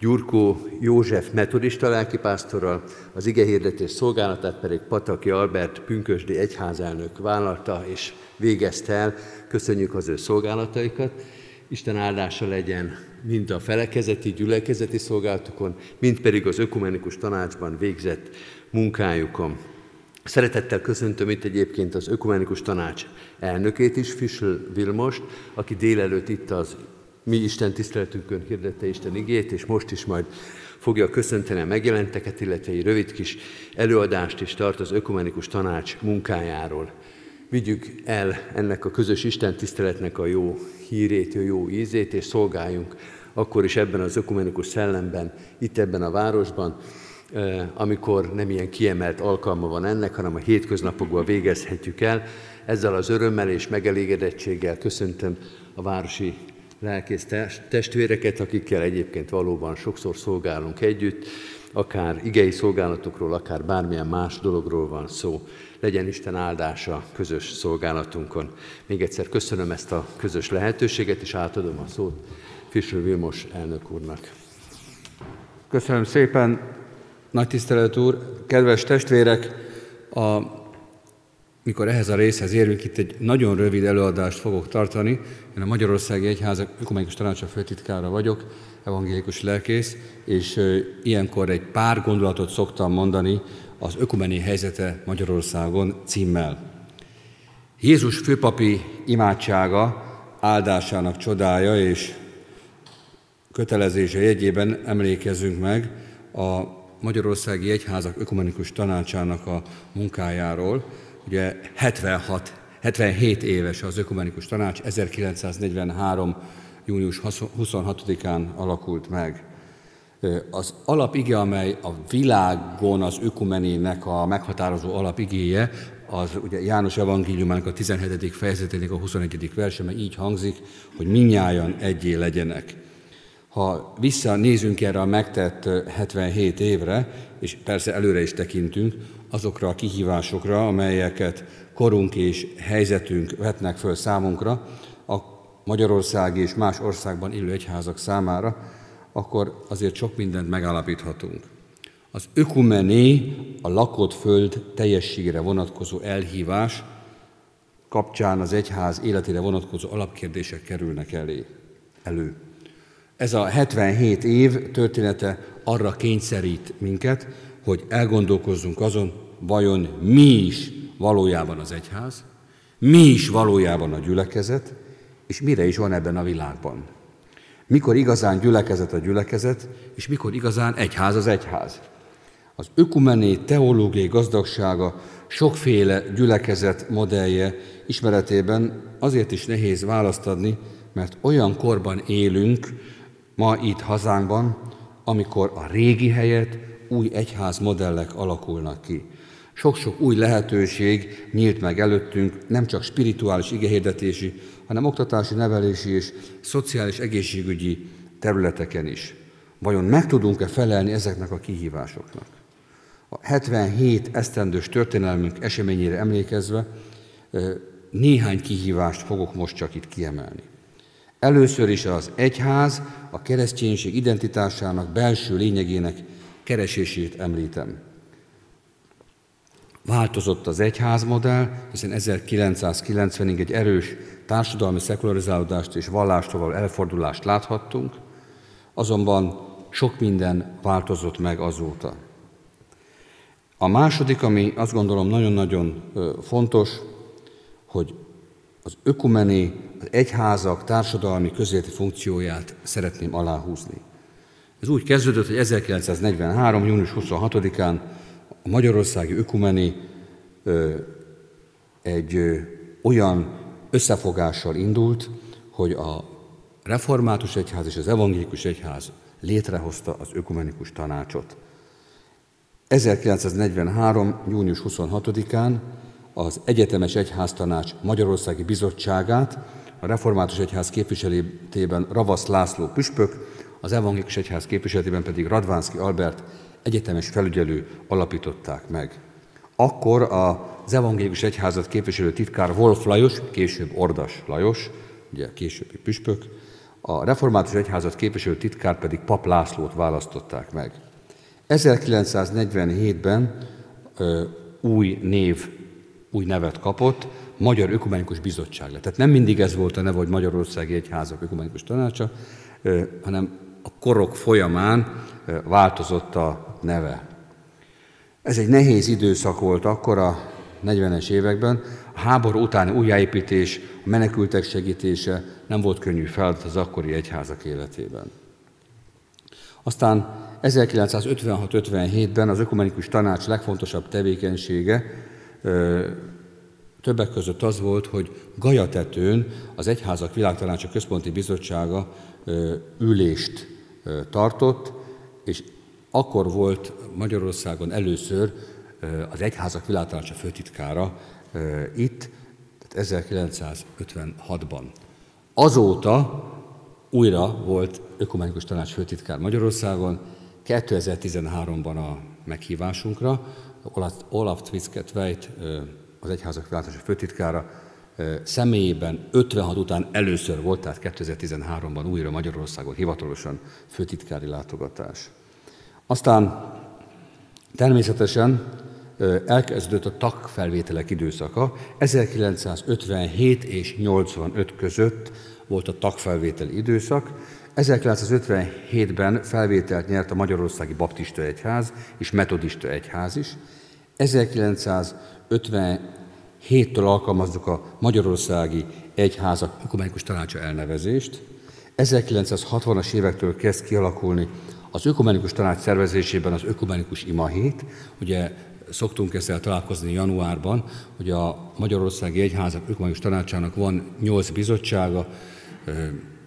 Gyurkó József metodista lelkipásztorral, az igehirdetés szolgálatát pedig Pataki Albert pünkösdi egyházelnök vállalta és végezte el. Köszönjük az ő szolgálataikat. Isten áldása legyen mind a felekezeti, gyülekezeti szolgálatokon, mind pedig az ökumenikus tanácsban végzett munkájukon. Szeretettel köszöntöm itt egyébként az Ökumenikus Tanács elnökét is, Fischl Vilmost, aki délelőtt itt az mi Isten tiszteletünkön hirdette Isten igét, és most is majd fogja köszönteni a megjelenteket, illetve egy rövid kis előadást is tart az Ökumenikus Tanács munkájáról. Vigyük el ennek a közös Isten tiszteletnek a jó hírét, a jó ízét, és szolgáljunk akkor is ebben az ökumenikus szellemben, itt ebben a városban, amikor nem ilyen kiemelt alkalma van ennek, hanem a hétköznapokban végezhetjük el. Ezzel az örömmel és megelégedettséggel köszöntöm a városi lelkész testvéreket, akikkel egyébként valóban sokszor szolgálunk együtt, akár igei szolgálatokról, akár bármilyen más dologról van szó. Legyen Isten áldása közös szolgálatunkon. Még egyszer köszönöm ezt a közös lehetőséget, és átadom a szót Fischer Vilmos elnök úrnak. Köszönöm szépen, nagy tisztelet úr, kedves testvérek, a, mikor ehhez a részhez érünk, itt egy nagyon rövid előadást fogok tartani. Én a Magyarországi Egyházak Ökumenikus Tanácsa főtitkára vagyok, evangélikus lelkész, és ilyenkor egy pár gondolatot szoktam mondani az ökumeni helyzete Magyarországon címmel. Jézus főpapi imádsága áldásának csodája és kötelezése jegyében emlékezünk meg a Magyarországi Egyházak Ökumenikus Tanácsának a munkájáról. Ugye 76, 77 éves az Ökumenikus Tanács, 1943. június 26-án alakult meg. Az alapige, amely a világon az ökumenének a meghatározó alapigéje, az ugye János evangéliumának a 17. fejezetének a 21. verse, mert így hangzik, hogy minnyáján egyé legyenek. Ha visszanézünk erre a megtett 77 évre, és persze előre is tekintünk, azokra a kihívásokra, amelyeket korunk és helyzetünk vetnek föl számunkra, a Magyarország és más országban élő egyházak számára, akkor azért sok mindent megállapíthatunk. Az ökumené, a lakott föld teljességére vonatkozó elhívás kapcsán az egyház életére vonatkozó alapkérdések kerülnek elé, elő. Ez a 77 év története arra kényszerít minket, hogy elgondolkozzunk azon, vajon mi is valójában az egyház, mi is valójában a gyülekezet, és mire is van ebben a világban. Mikor igazán gyülekezet a gyülekezet, és mikor igazán egyház az egyház. Az ökumené teológiai gazdagsága sokféle gyülekezet modellje ismeretében azért is nehéz választ adni, mert olyan korban élünk, ma itt hazánkban, amikor a régi helyet új egyház modellek alakulnak ki. Sok-sok új lehetőség nyílt meg előttünk, nem csak spirituális igehirdetési, hanem oktatási, nevelési és szociális egészségügyi területeken is. Vajon meg tudunk-e felelni ezeknek a kihívásoknak? A 77 esztendős történelmünk eseményére emlékezve néhány kihívást fogok most csak itt kiemelni. Először is az egyház a kereszténység identitásának belső lényegének keresését említem. Változott az egyházmodell, hiszen 1990-ig egy erős társadalmi szekularizálódást és vallástól elfordulást láthattunk, azonban sok minden változott meg azóta. A második, ami azt gondolom nagyon-nagyon fontos, hogy az ökumeni, az egyházak társadalmi közéleti funkcióját szeretném aláhúzni. Ez úgy kezdődött, hogy 1943. június 26-án a Magyarországi Ökumeni egy olyan összefogással indult, hogy a református egyház és az evangélikus egyház létrehozta az ökumenikus tanácsot. 1943. június 26-án az Egyetemes Egyháztanács Magyarországi Bizottságát a Református Egyház képviseletében Ravasz László püspök, az Evangélikus Egyház képviseletében pedig Radvánszki Albert egyetemes felügyelő alapították meg. Akkor az Evangélikus Egyházat képviselő titkár Wolf Lajos, később Ordas Lajos, ugye későbbi püspök, a Református Egyházat képviselő titkár pedig Pap Lászlót választották meg. 1947-ben új név, új nevet kapott, Magyar Ökumenikus Bizottság lett. Tehát nem mindig ez volt a neve, hogy Magyarországi Egyházak Ökumenikus Tanácsa, hanem a korok folyamán változott a neve. Ez egy nehéz időszak volt akkor a 40-es években. A háború utáni újjáépítés, a menekültek segítése nem volt könnyű feladat az akkori egyházak életében. Aztán 1956-57-ben az Ökumenikus Tanács legfontosabb tevékenysége többek között az volt, hogy Gajatetőn az Egyházak Világtanácsa Központi Bizottsága ülést tartott, és akkor volt Magyarországon először az Egyházak Világtanácsa főtitkára itt, tehát 1956-ban. Azóta újra volt ökumenikus tanács főtitkár Magyarországon, 2013-ban a meghívásunkra Olaf Twisket Veit, az Egyházak Világtanácsa főtitkára személyében 56 után először volt, tehát 2013-ban újra Magyarországon hivatalosan főtitkári látogatás. Aztán természetesen elkezdődött a tagfelvételek időszaka. 1957 és 85 között volt a tagfelvételi időszak. 1957-ben felvételt nyert a Magyarországi Baptista Egyház és Metodista Egyház is. 1957-től alkalmazzuk a Magyarországi Egyházak Ökumenikus Tanácsa elnevezést. 1960-as évektől kezd kialakulni az Ökumenikus Tanács szervezésében az Ökumenikus Imahét. Ugye szoktunk ezzel találkozni januárban, hogy a Magyarországi Egyházak Ökumenikus Tanácsának van nyolc bizottsága,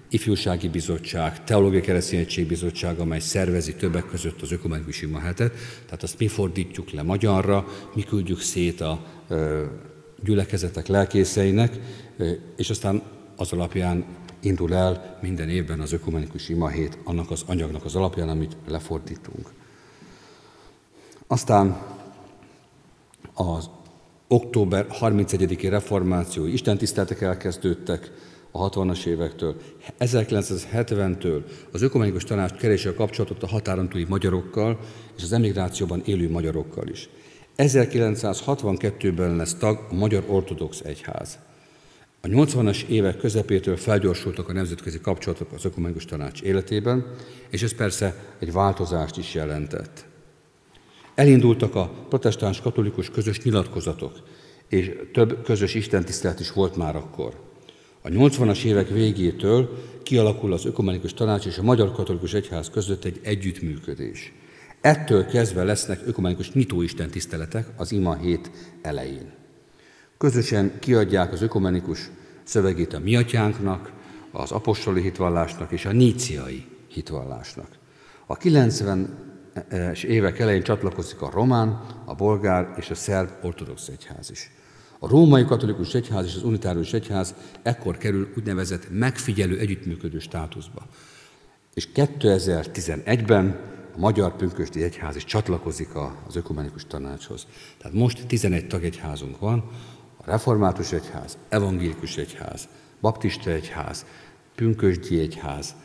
ifjúsági bizottság, teológiai kereszténység bizottság, amely szervezi többek között az ökumenikus ima hetet. Tehát azt mi fordítjuk le magyarra, mi küldjük szét a gyülekezetek lelkészeinek, és aztán az alapján indul el minden évben az ökumenikus ima hét, annak az anyagnak az alapján, amit lefordítunk. Aztán az október 31-i reformációi istentiszteletek elkezdődtek, a 60-as évektől. 1970-től az ökumenikus tanács keresi a kapcsolatot a határon túli magyarokkal és az emigrációban élő magyarokkal is. 1962-ben lesz tag a Magyar Ortodox Egyház. A 80-as évek közepétől felgyorsultak a nemzetközi kapcsolatok az ökumenikus tanács életében, és ez persze egy változást is jelentett. Elindultak a protestáns katolikus közös nyilatkozatok, és több közös istentisztelet is volt már akkor. A 80-as évek végétől kialakul az Ökumenikus Tanács és a Magyar Katolikus Egyház között egy együttműködés. Ettől kezdve lesznek ökumenikus nyitóisten tiszteletek az ima hét elején. Közösen kiadják az ökumenikus szövegét a miatyánknak, az apostoli hitvallásnak és a níciai hitvallásnak. A 90-es évek elején csatlakozik a román, a bolgár és a szerb ortodox egyház is. A római katolikus egyház és az unitárius egyház ekkor kerül úgynevezett megfigyelő együttműködő státuszba. És 2011-ben a Magyar Pünkösti Egyház is csatlakozik az ökumenikus tanácshoz. Tehát most 11 tagegyházunk van, a Református Egyház, Evangélikus Egyház, Baptista Egyház, pünkösdi egyház,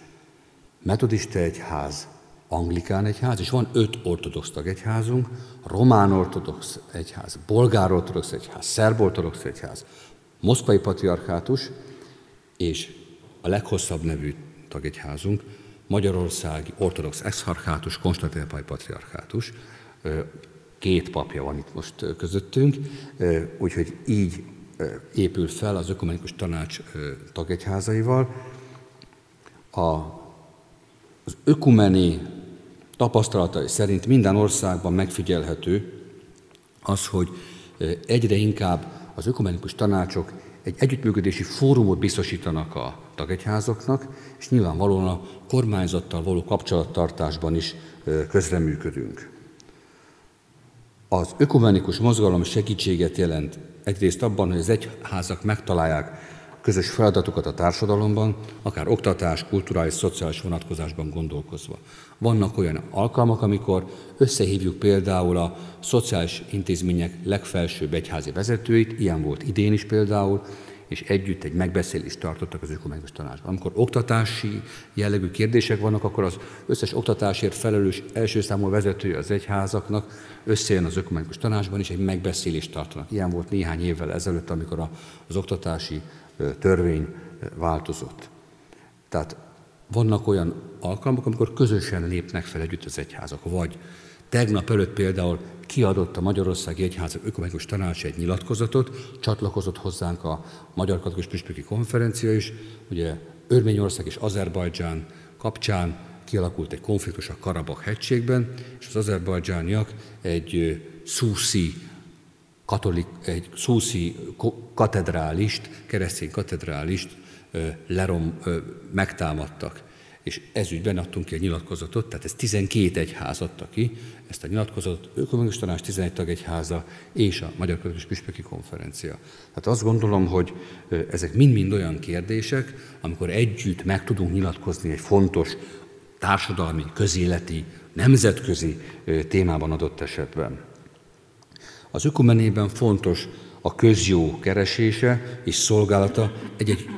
metodista egyház, anglikán egyház, és van öt ortodox tagegyházunk, román ortodox egyház, bolgár ortodox egyház, szerb ortodox egyház, moszkvai patriarchátus, és a leghosszabb nevű tagegyházunk, Magyarországi ortodox exarchátus, Konstantinopoli patriarchátus. Két papja van itt most közöttünk, úgyhogy így épül fel az ökumenikus tanács tagegyházaival. A, az ökumeni tapasztalatai szerint minden országban megfigyelhető az, hogy egyre inkább az ökumenikus tanácsok egy együttműködési fórumot biztosítanak a tagegyházaknak, és nyilvánvalóan a kormányzattal való kapcsolattartásban is közreműködünk. Az ökumenikus mozgalom segítséget jelent egyrészt abban, hogy az egyházak megtalálják közös feladatokat a társadalomban, akár oktatás, kulturális, szociális vonatkozásban gondolkozva. Vannak olyan alkalmak, amikor összehívjuk például a szociális intézmények legfelsőbb egyházi vezetőit, ilyen volt idén is például, és együtt egy megbeszélést tartottak az ökumenikus tanácsban. Amikor oktatási jellegű kérdések vannak, akkor az összes oktatásért felelős első számú vezetője az egyházaknak összejön az ökumenikus tanácsban, és egy megbeszélést tartanak. Ilyen volt néhány évvel ezelőtt, amikor az oktatási törvény változott. Tehát vannak olyan alkalmak, amikor közösen lépnek fel együtt az egyházak, vagy tegnap előtt például kiadott a Magyarországi Egyházak Ökumenikus Tanács egy nyilatkozatot, csatlakozott hozzánk a Magyar Katolikus Püspöki Konferencia is, ugye Örményország és Azerbajdzsán kapcsán kialakult egy konfliktus a Karabak hegységben, és az azerbajdzsániak egy szúszi katolik, egy szúszi katedrálist, keresztény katedrálist lerom, megtámadtak. És ezügyben adtunk ki egy nyilatkozatot, tehát ez 12 egyház adta ki, ezt a nyilatkozatot, Ökumenikus Tanács 11 tagegyháza és a Magyar Katolikus Püspöki Konferencia. Tehát azt gondolom, hogy ezek mind-mind olyan kérdések, amikor együtt meg tudunk nyilatkozni egy fontos társadalmi, közéleti, nemzetközi témában adott esetben. Az ökumenében fontos a közjó keresése és szolgálata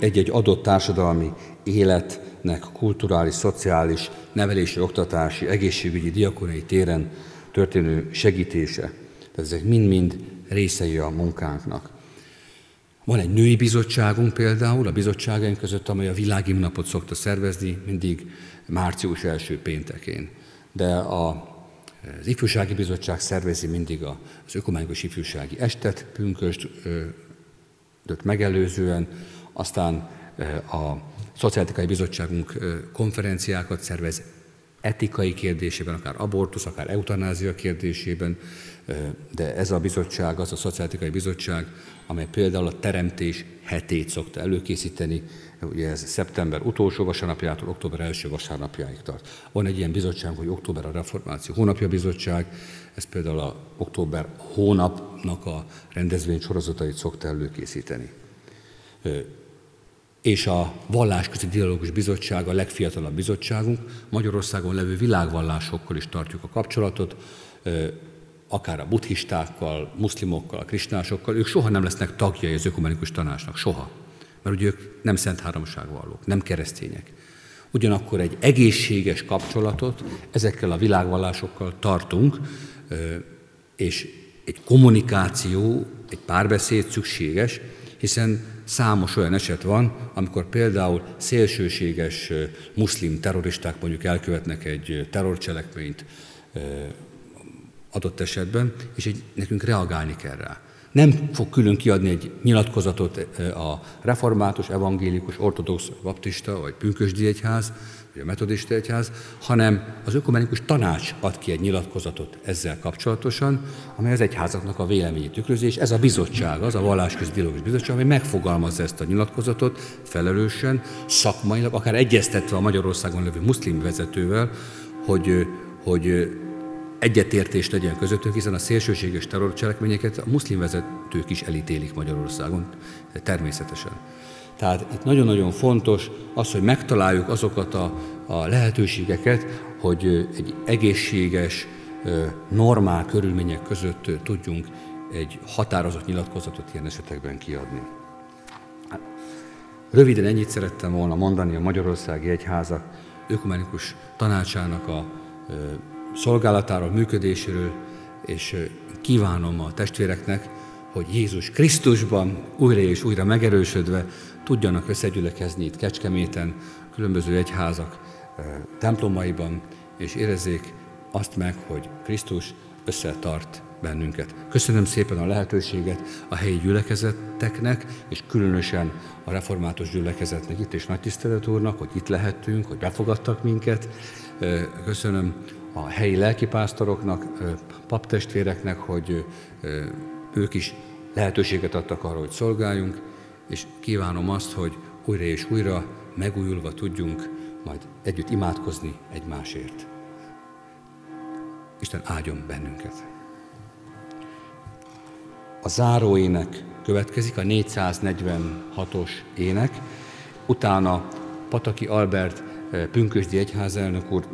egy-egy adott társadalmi életnek kulturális, szociális, nevelési, oktatási, egészségügyi, diakoniai téren történő segítése. Tehát ezek mind-mind részei a munkánknak. Van egy női bizottságunk például, a bizottságaink között, amely a világimnapot szokta szervezni, mindig március első péntekén. De a az Ifjúsági Bizottság szervezi mindig az ökumenikus ifjúsági estet, pünköst megelőzően, aztán a Szociálitikai Bizottságunk konferenciákat szervez etikai kérdésében, akár abortusz, akár eutanázia kérdésében, de ez a bizottság, az a Szociálitikai Bizottság, amely például a teremtés hetét szokta előkészíteni, ugye ez szeptember utolsó vasárnapjától október első vasárnapjáig tart. Van egy ilyen bizottság, hogy október a reformáció hónapja bizottság, ez például a október hónapnak a rendezvény sorozatait szokta előkészíteni. És a Vallásközi Dialógus Bizottság a legfiatalabb bizottságunk, Magyarországon levő világvallásokkal is tartjuk a kapcsolatot, akár a buddhistákkal, muszlimokkal, a kristásokkal, ők soha nem lesznek tagjai az ökumenikus tanácsnak, soha mert ugye ők nem szent háromságvallók, nem keresztények. Ugyanakkor egy egészséges kapcsolatot ezekkel a világvallásokkal tartunk, és egy kommunikáció, egy párbeszéd szükséges, hiszen számos olyan eset van, amikor például szélsőséges muszlim terroristák mondjuk elkövetnek egy terrorcselekményt adott esetben, és egy, nekünk reagálni kell rá. Nem fog külön kiadni egy nyilatkozatot a református, evangélikus, ortodox, baptista vagy pünkösdi egyház, vagy a metodista egyház, hanem az ökumenikus tanács ad ki egy nyilatkozatot ezzel kapcsolatosan, amely az egyházaknak a véleményét tükrözi, és ez a bizottság, az a vallásközi dialógus bizottság, amely megfogalmazza ezt a nyilatkozatot felelősen, szakmailag, akár egyeztetve a Magyarországon levő muszlim vezetővel, hogy, hogy egyetértést legyen közöttünk, hiszen a szélsőséges terrorcselekményeket a muszlim vezetők is elítélik Magyarországon, természetesen. Tehát itt nagyon-nagyon fontos az, hogy megtaláljuk azokat a, a lehetőségeket, hogy egy egészséges, normál körülmények között tudjunk egy határozott nyilatkozatot ilyen esetekben kiadni. Röviden ennyit szerettem volna mondani a Magyarországi Egyházak ökumenikus tanácsának a szolgálatáról, működéséről, és kívánom a testvéreknek, hogy Jézus Krisztusban újra és újra megerősödve tudjanak összegyülekezni itt Kecskeméten, különböző egyházak templomaiban, és érezzék azt meg, hogy Krisztus összetart bennünket. Köszönöm szépen a lehetőséget a helyi gyülekezeteknek, és különösen a református gyülekezetnek itt, és nagy tisztelet úrnak, hogy itt lehettünk, hogy befogadtak minket. Köszönöm a helyi lelkipásztoroknak, paptestvéreknek, hogy ők is lehetőséget adtak arra, hogy szolgáljunk, és kívánom azt, hogy újra és újra megújulva tudjunk majd együtt imádkozni egymásért. Isten áldjon bennünket. A záró ének következik, a 446-os ének, utána Pataki Albert Pünkösdi egyházelnök úr,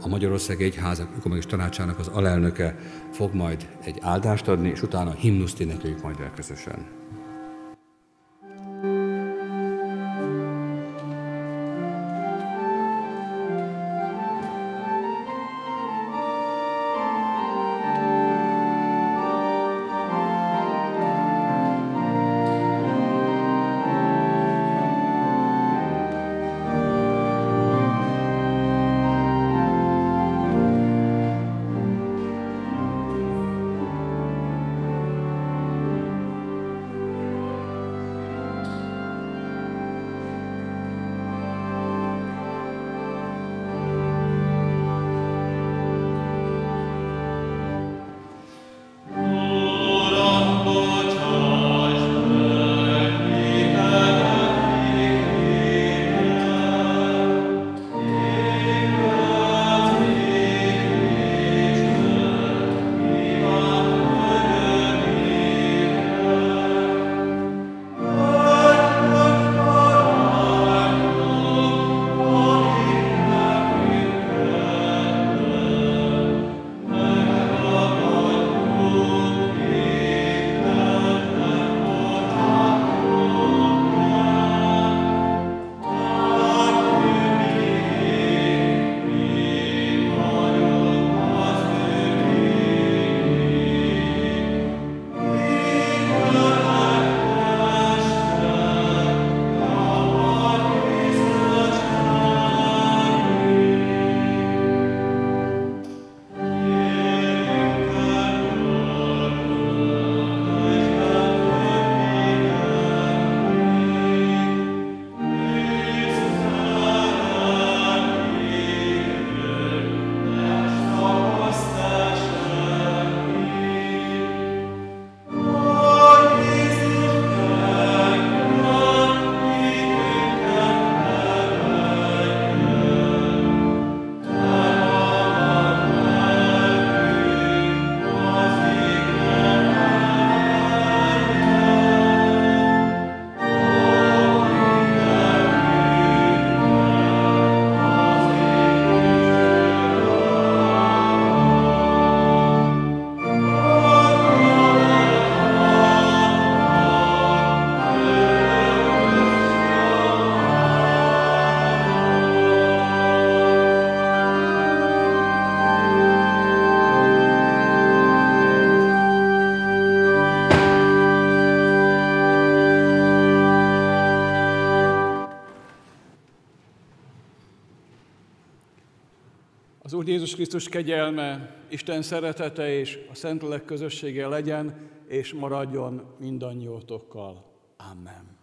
a Magyarország Egyházak Ökumenikus Tanácsának az alelnöke fog majd egy áldást adni, és utána himnuszt énekeljük majd el közösen. Úr Jézus Krisztus kegyelme, Isten szeretete és a Szentlélek közössége legyen és maradjon mindannyiótokkal. Amen.